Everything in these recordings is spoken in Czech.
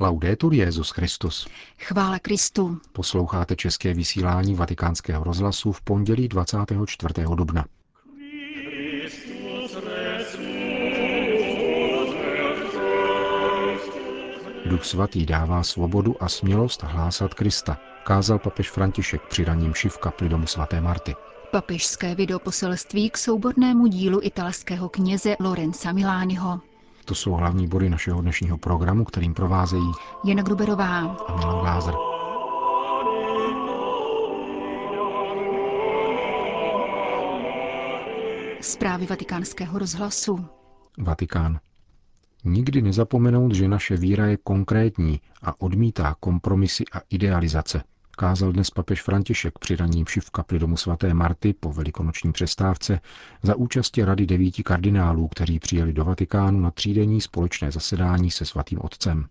Laudetur Jezus Christus. Chvále Kristu. Posloucháte české vysílání Vatikánského rozhlasu v pondělí 24. dubna. Duch svatý dává svobodu a smělost hlásat Krista, kázal papež František při raním šiv kapli domu svaté Marty. Papežské videoposelství k soubornému dílu italského kněze Lorenza Milániho. To jsou hlavní body našeho dnešního programu, kterým provázejí Jana Gruberová a Milan Glázer. Zprávy vatikánského rozhlasu. Vatikán. Nikdy nezapomenout, že naše víra je konkrétní a odmítá kompromisy a idealizace, kázal dnes papež František při raním v kapli domu svaté Marty po velikonoční přestávce za účasti rady devíti kardinálů, kteří přijeli do Vatikánu na třídenní společné zasedání se svatým otcem.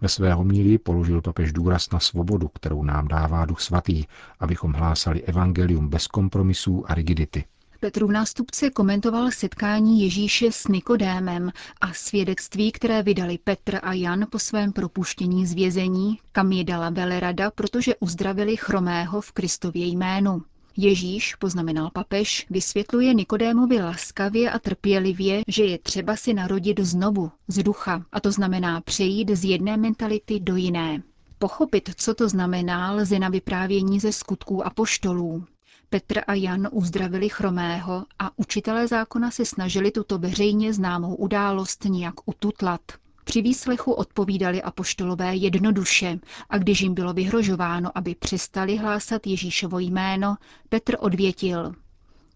Ve své homílii položil papež důraz na svobodu, kterou nám dává duch svatý, abychom hlásali evangelium bez kompromisů a rigidity. Petrův nástupce komentoval setkání Ježíše s Nikodémem a svědectví, které vydali Petr a Jan po svém propuštění z vězení, kam je dala velerada, protože uzdravili chromého v Kristově jménu. Ježíš, poznamenal papež, vysvětluje Nikodémovi laskavě a trpělivě, že je třeba si narodit znovu, z ducha, a to znamená přejít z jedné mentality do jiné. Pochopit, co to znamená, lze na vyprávění ze skutků a poštolů. Petr a Jan uzdravili chromého a učitelé zákona se snažili tuto veřejně známou událost nějak ututlat. Při výslechu odpovídali apoštolové jednoduše a když jim bylo vyhrožováno, aby přestali hlásat Ježíšovo jméno, Petr odvětil.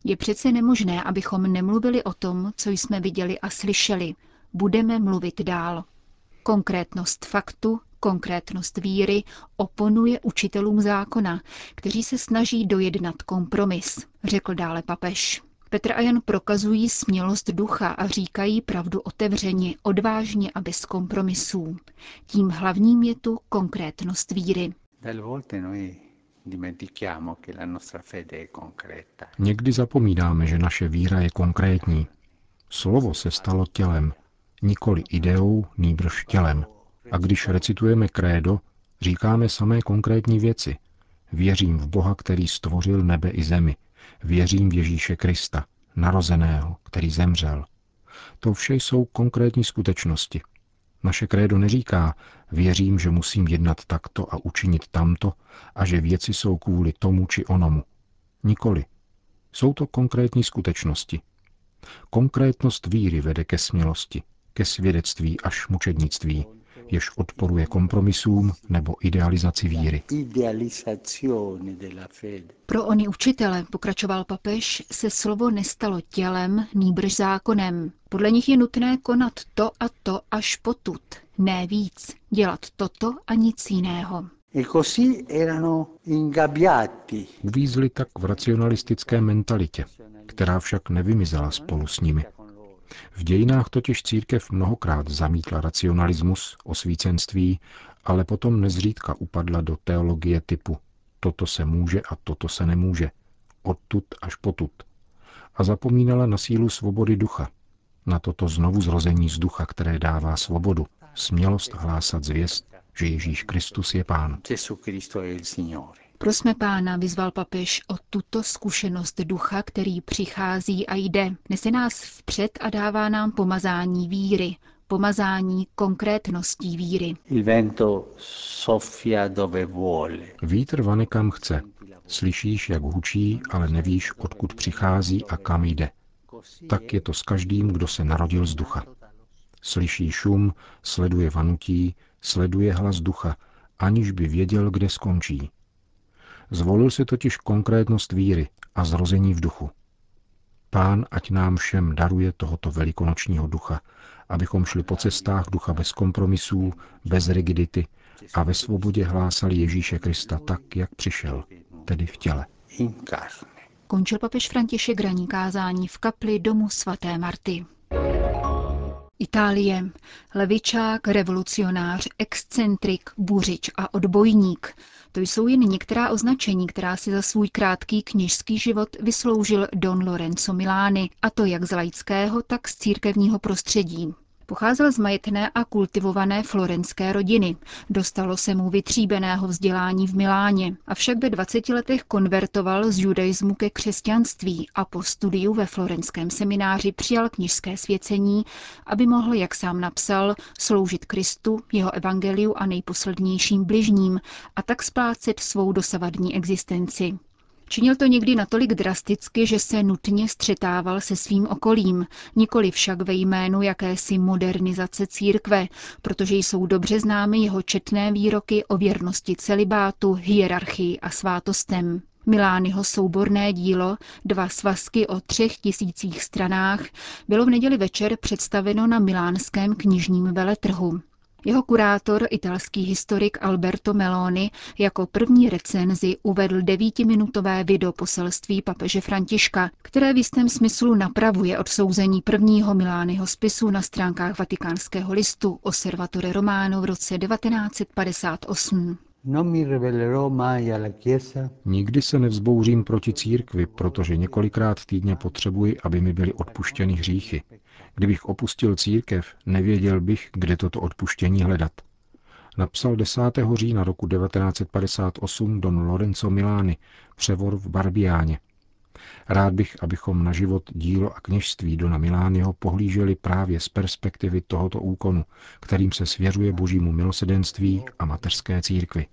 Je přece nemožné, abychom nemluvili o tom, co jsme viděli a slyšeli. Budeme mluvit dál. Konkrétnost faktu, konkrétnost víry oponuje učitelům zákona, kteří se snaží dojednat kompromis, řekl dále papež. Petr a Jan prokazují smělost ducha a říkají pravdu otevřeně, odvážně a bez kompromisů. Tím hlavním je tu konkrétnost víry. Někdy zapomínáme, že naše víra je konkrétní. Slovo se stalo tělem, nikoli ideou, nýbrž tělem. A když recitujeme krédo, říkáme samé konkrétní věci. Věřím v Boha, který stvořil nebe i zemi. Věřím v Ježíše Krista, narozeného, který zemřel. To vše jsou konkrétní skutečnosti. Naše krédo neříká, věřím, že musím jednat takto a učinit tamto a že věci jsou kvůli tomu či onomu. Nikoli. Jsou to konkrétní skutečnosti. Konkrétnost víry vede ke smělosti, ke svědectví až mučednictví, jež odporuje kompromisům nebo idealizaci víry. Pro oni učitele, pokračoval papež, se slovo nestalo tělem, nýbrž zákonem. Podle nich je nutné konat to a to až potud, ne víc, dělat toto a nic jiného. E Uvízli tak v racionalistické mentalitě, která však nevymizela spolu s nimi. V dějinách totiž církev mnohokrát zamítla racionalismus, osvícenství, ale potom nezřídka upadla do teologie typu toto se může a toto se nemůže, odtud až potud. A zapomínala na sílu svobody ducha, na toto znovu zrození z ducha, které dává svobodu, smělost hlásat zvěst, že Ježíš Kristus je Pán. Prosme pána, vyzval papež o tuto zkušenost ducha, který přichází a jde. Nese nás vpřed a dává nám pomazání víry, pomazání konkrétností víry. Vítr vane kam chce. Slyšíš, jak hučí, ale nevíš, odkud přichází a kam jde. Tak je to s každým, kdo se narodil z ducha. Slyší šum, sleduje vanutí, sleduje hlas ducha, aniž by věděl, kde skončí. Zvolil si totiž konkrétnost víry a zrození v duchu. Pán ať nám všem daruje tohoto velikonočního ducha, abychom šli po cestách ducha bez kompromisů, bez rigidity a ve svobodě hlásali Ježíše Krista tak, jak přišel, tedy v těle. Končil papež František raní kázání v kapli domu svaté Marty. Itálie. Levičák, revolucionář, excentrik, buřič a odbojník. To jsou jen některá označení, která si za svůj krátký kněžský život vysloužil Don Lorenzo Milány, a to jak z laického, tak z církevního prostředí. Pocházel z majetné a kultivované florenské rodiny. Dostalo se mu vytříbeného vzdělání v Miláně, avšak ve 20 letech konvertoval z judaismu ke křesťanství a po studiu ve florenském semináři přijal knižské svěcení, aby mohl, jak sám napsal, sloužit Kristu, jeho evangeliu a nejposlednějším bližním a tak splácet svou dosavadní existenci. Činil to někdy natolik drasticky, že se nutně střetával se svým okolím, nikoli však ve jménu jakési modernizace církve, protože jsou dobře známy jeho četné výroky o věrnosti celibátu, hierarchii a svátostem. Milányho souborné dílo, dva svazky o třech tisících stranách, bylo v neděli večer představeno na milánském knižním veletrhu. Jeho kurátor, italský historik Alberto Meloni, jako první recenzi uvedl devítiminutové video poselství papeže Františka, které v jistém smyslu napravuje odsouzení prvního Milányho spisu na stránkách vatikánského listu Osservatore Romano v roce 1958. Nikdy se nevzbouřím proti církvi, protože několikrát týdně potřebuji, aby mi byly odpuštěny hříchy. Kdybych opustil církev, nevěděl bych, kde toto odpuštění hledat. Napsal 10. října roku 1958 don Lorenzo Milány, převor v Barbiáně. Rád bych, abychom na život, dílo a kněžství Dona Milányho pohlíželi právě z perspektivy tohoto úkonu, kterým se svěřuje božímu milosedenství a mateřské církvi.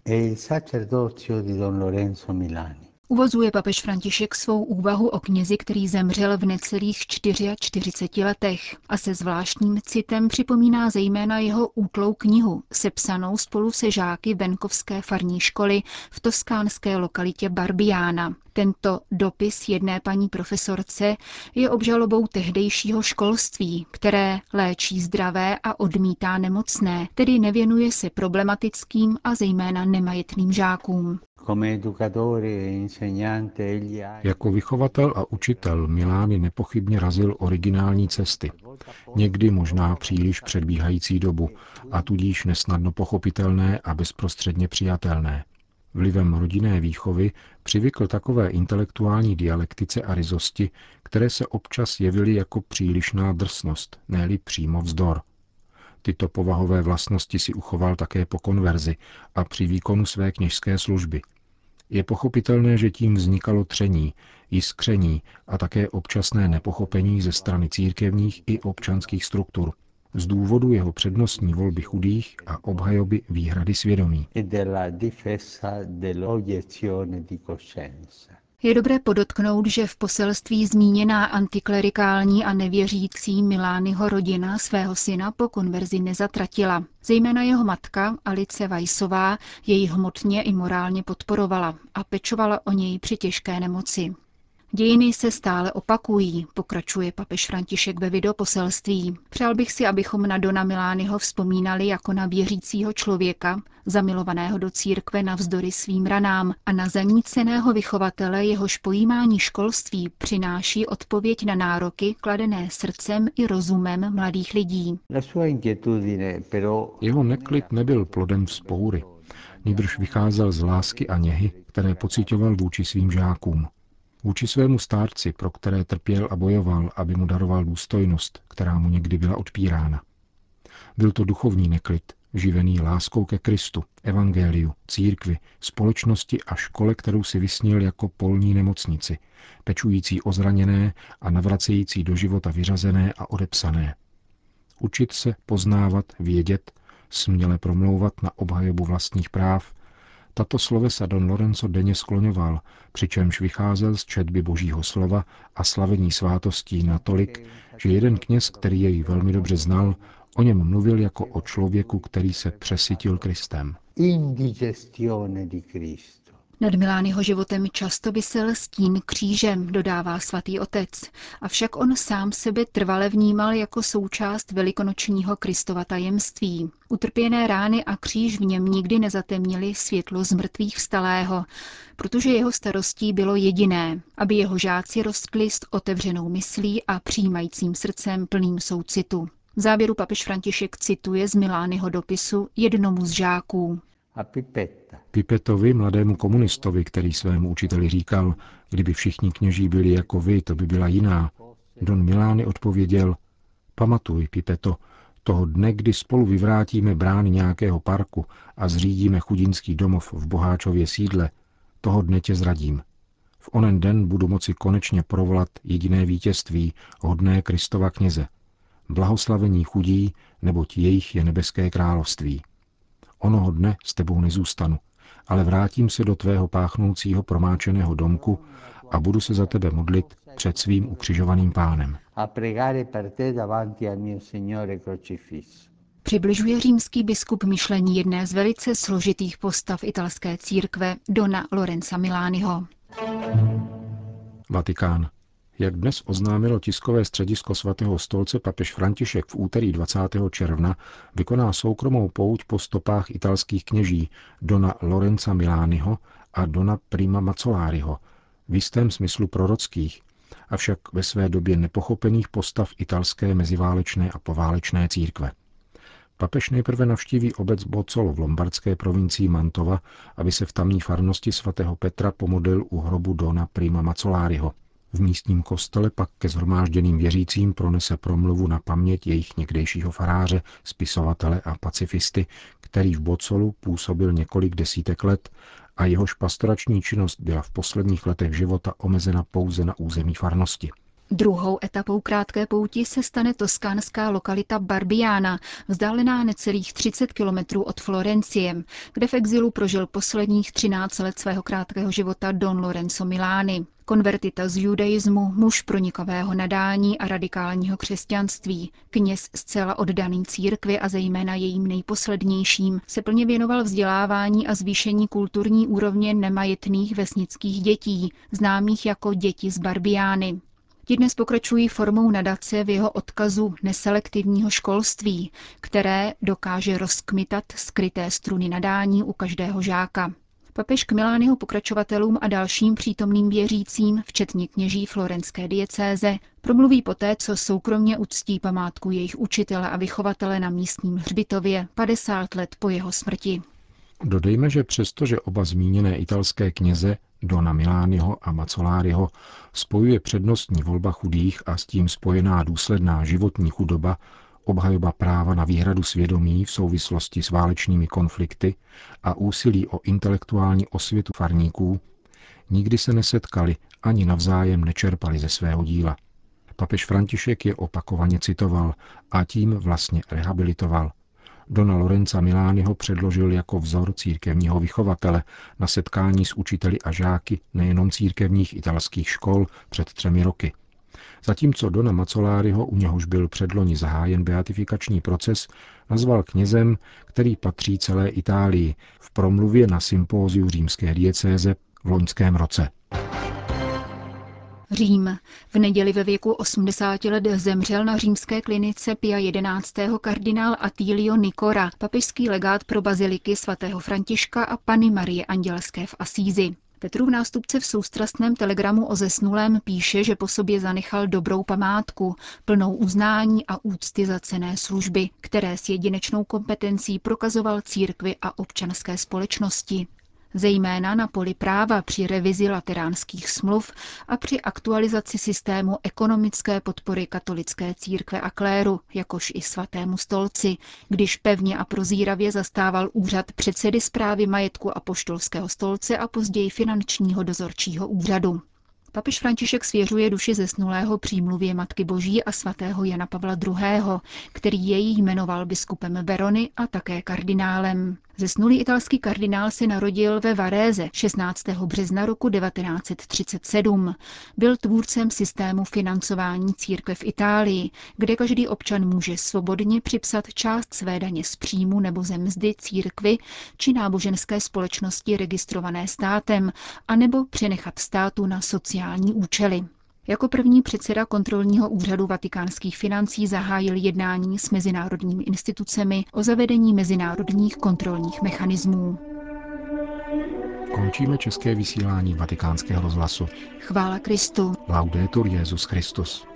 Uvozuje papež František svou úvahu o knězi, který zemřel v necelých 44 letech a se zvláštním citem připomíná zejména jeho útlou knihu, sepsanou spolu se žáky venkovské farní školy v toskánské lokalitě Barbiana. Tento dopis jedné paní profesorce je obžalobou tehdejšího školství, které léčí zdravé a odmítá nemocné, tedy nevěnuje se problematickým a zejména nemajetným žákům. Jako vychovatel a učitel Milány nepochybně razil originální cesty, někdy možná příliš předbíhající dobu a tudíž nesnadno pochopitelné a bezprostředně přijatelné. Vlivem rodinné výchovy přivykl takové intelektuální dialektice a rizosti, které se občas jevily jako přílišná drsnost, ne přímo vzdor. Tyto povahové vlastnosti si uchoval také po konverzi a při výkonu své kněžské služby. Je pochopitelné, že tím vznikalo tření, jiskření a také občasné nepochopení ze strany církevních i občanských struktur, z důvodu jeho přednostní volby chudých a obhajoby výhrady svědomí. Je dobré podotknout, že v poselství zmíněná antiklerikální a nevěřící Milányho rodina svého syna po konverzi nezatratila. Zejména jeho matka Alice Vajsová jej hmotně i morálně podporovala a pečovala o něj při těžké nemoci. Dějiny se stále opakují, pokračuje papež František ve videoposelství. Přál bych si, abychom na Dona Milányho vzpomínali jako na věřícího člověka, zamilovaného do církve navzdory svým ranám a na zaníceného vychovatele, jehož pojímání školství přináší odpověď na nároky kladené srdcem i rozumem mladých lidí. Jeho neklid nebyl plodem vzpoury, nýbrž vycházel z lásky a něhy, které pocitoval vůči svým žákům. Vůči svému stárci, pro které trpěl a bojoval, aby mu daroval důstojnost, která mu někdy byla odpírána. Byl to duchovní neklid, živený láskou ke Kristu, evangeliu, církvi, společnosti a škole, kterou si vysnil jako polní nemocnici, pečující o zraněné a navracející do života vyřazené a odepsané. Učit se, poznávat, vědět, směle promlouvat na obhajobu vlastních práv, tato slovesa Don Lorenzo denně skloňoval, přičemž vycházel z četby božího slova a slavení svátostí natolik, že jeden kněz, který jej velmi dobře znal, o něm mluvil jako o člověku, který se přesytil Kristem. Indigestione di Cristo. Nad Milányho životem často vysel stín křížem, dodává svatý otec, avšak on sám sebe trvale vnímal jako součást velikonočního Kristova tajemství. Utrpěné rány a kříž v něm nikdy nezatemnili světlo z mrtvých vstalého, protože jeho starostí bylo jediné, aby jeho žáci rostli s otevřenou myslí a přijímajícím srdcem plným soucitu. V závěru papež František cituje z Milányho dopisu jednomu z žáků. Pipetovi, mladému komunistovi, který svému učiteli říkal, kdyby všichni kněží byli jako vy, to by byla jiná. Don Milány odpověděl, pamatuj, Pipeto, Toho dne, kdy spolu vyvrátíme brány nějakého parku a zřídíme chudinský domov v Boháčově sídle, toho dne tě zradím. V onen den budu moci konečně provolat jediné vítězství, hodné Kristova kněze. Blahoslavení chudí, neboť jejich je nebeské království. Onoho dne s tebou nezůstanu, ale vrátím se do tvého páchnoucího promáčeného domku a budu se za tebe modlit před svým ukřižovaným pánem. Přibližuje římský biskup myšlení jedné z velice složitých postav italské církve, Dona Lorenza Milániho. Vatikán. Jak dnes oznámilo tiskové středisko svatého stolce papež František v úterý 20. června, vykoná soukromou pouť po stopách italských kněží Dona Lorenza Milányho a Dona Prima Mazzoláriho, v jistém smyslu prorockých, avšak ve své době nepochopených postav italské meziválečné a poválečné církve. Papež nejprve navštíví obec Bocolo v lombardské provincii Mantova, aby se v tamní farnosti svatého Petra pomodlil u hrobu Dona Prima Mazzoláriho. V místním kostele pak ke zhromážděným věřícím pronese promluvu na paměť jejich někdejšího faráře, spisovatele a pacifisty, který v Bocolu působil několik desítek let a jehož pastorační činnost byla v posledních letech života omezena pouze na území farnosti. Druhou etapou krátké pouti se stane toskánská lokalita Barbiana, vzdálená necelých 30 kilometrů od Florencie, kde v exilu prožil posledních 13 let svého krátkého života Don Lorenzo Milani. Konvertita z judaismu, muž pronikového nadání a radikálního křesťanství, kněz zcela oddaný církvi a zejména jejím nejposlednějším, se plně věnoval vzdělávání a zvýšení kulturní úrovně nemajetných vesnických dětí, známých jako děti z Barbiány. Ti dnes pokračují formou nadace v jeho odkazu neselektivního školství, které dokáže rozkmitat skryté struny nadání u každého žáka. Papež k Milányho pokračovatelům a dalším přítomným věřícím, včetně kněží florenské diecéze, promluví poté, co soukromně uctí památku jejich učitele a vychovatele na místním hřbitově 50 let po jeho smrti. Dodejme, že přestože oba zmíněné italské kněze, Dona Milániho a Macoláriho, spojuje přednostní volba chudých a s tím spojená důsledná životní chudoba, obhajoba práva na výhradu svědomí v souvislosti s válečnými konflikty a úsilí o intelektuální osvětu farníků, nikdy se nesetkali ani navzájem nečerpali ze svého díla. Papež František je opakovaně citoval a tím vlastně rehabilitoval. Dona Lorenza Milányho předložil jako vzor církevního vychovatele na setkání s učiteli a žáky nejenom církevních italských škol před třemi roky. Zatímco Dona Macoláriho, u něhož byl předloni zahájen beatifikační proces, nazval knězem, který patří celé Itálii v promluvě na sympóziu římské diecéze v loňském roce. Řím. V neděli ve věku 80 let zemřel na římské klinice Pia 11. kardinál Attilio Nikora, papežský legát pro baziliky svatého Františka a Pany Marie Andělské v Asízi. Petrův nástupce v soustrastném telegramu o zesnulém píše, že po sobě zanechal dobrou památku, plnou uznání a úcty za cené služby, které s jedinečnou kompetencí prokazoval církvi a občanské společnosti zejména na poli práva při revizi lateránských smluv a při aktualizaci systému ekonomické podpory katolické církve a kléru, jakož i svatému stolci, když pevně a prozíravě zastával úřad předsedy zprávy majetku poštolského stolce a později finančního dozorčího úřadu. Papež František svěřuje duši zesnulého přímluvě Matky Boží a svatého Jana Pavla II., který jej jmenoval biskupem Verony a také kardinálem. Zesnulý italský kardinál se narodil ve Varéze 16. března roku 1937. Byl tvůrcem systému financování církve v Itálii, kde každý občan může svobodně připsat část své daně z příjmu nebo ze mzdy církvy či náboženské společnosti registrované státem, anebo přenechat státu na sociální účely. Jako první předseda kontrolního úřadu vatikánských financí zahájil jednání s mezinárodními institucemi o zavedení mezinárodních kontrolních mechanismů. Končíme české vysílání vatikánského rozhlasu. Chvála Kristu. Laudetur Jezus Christus.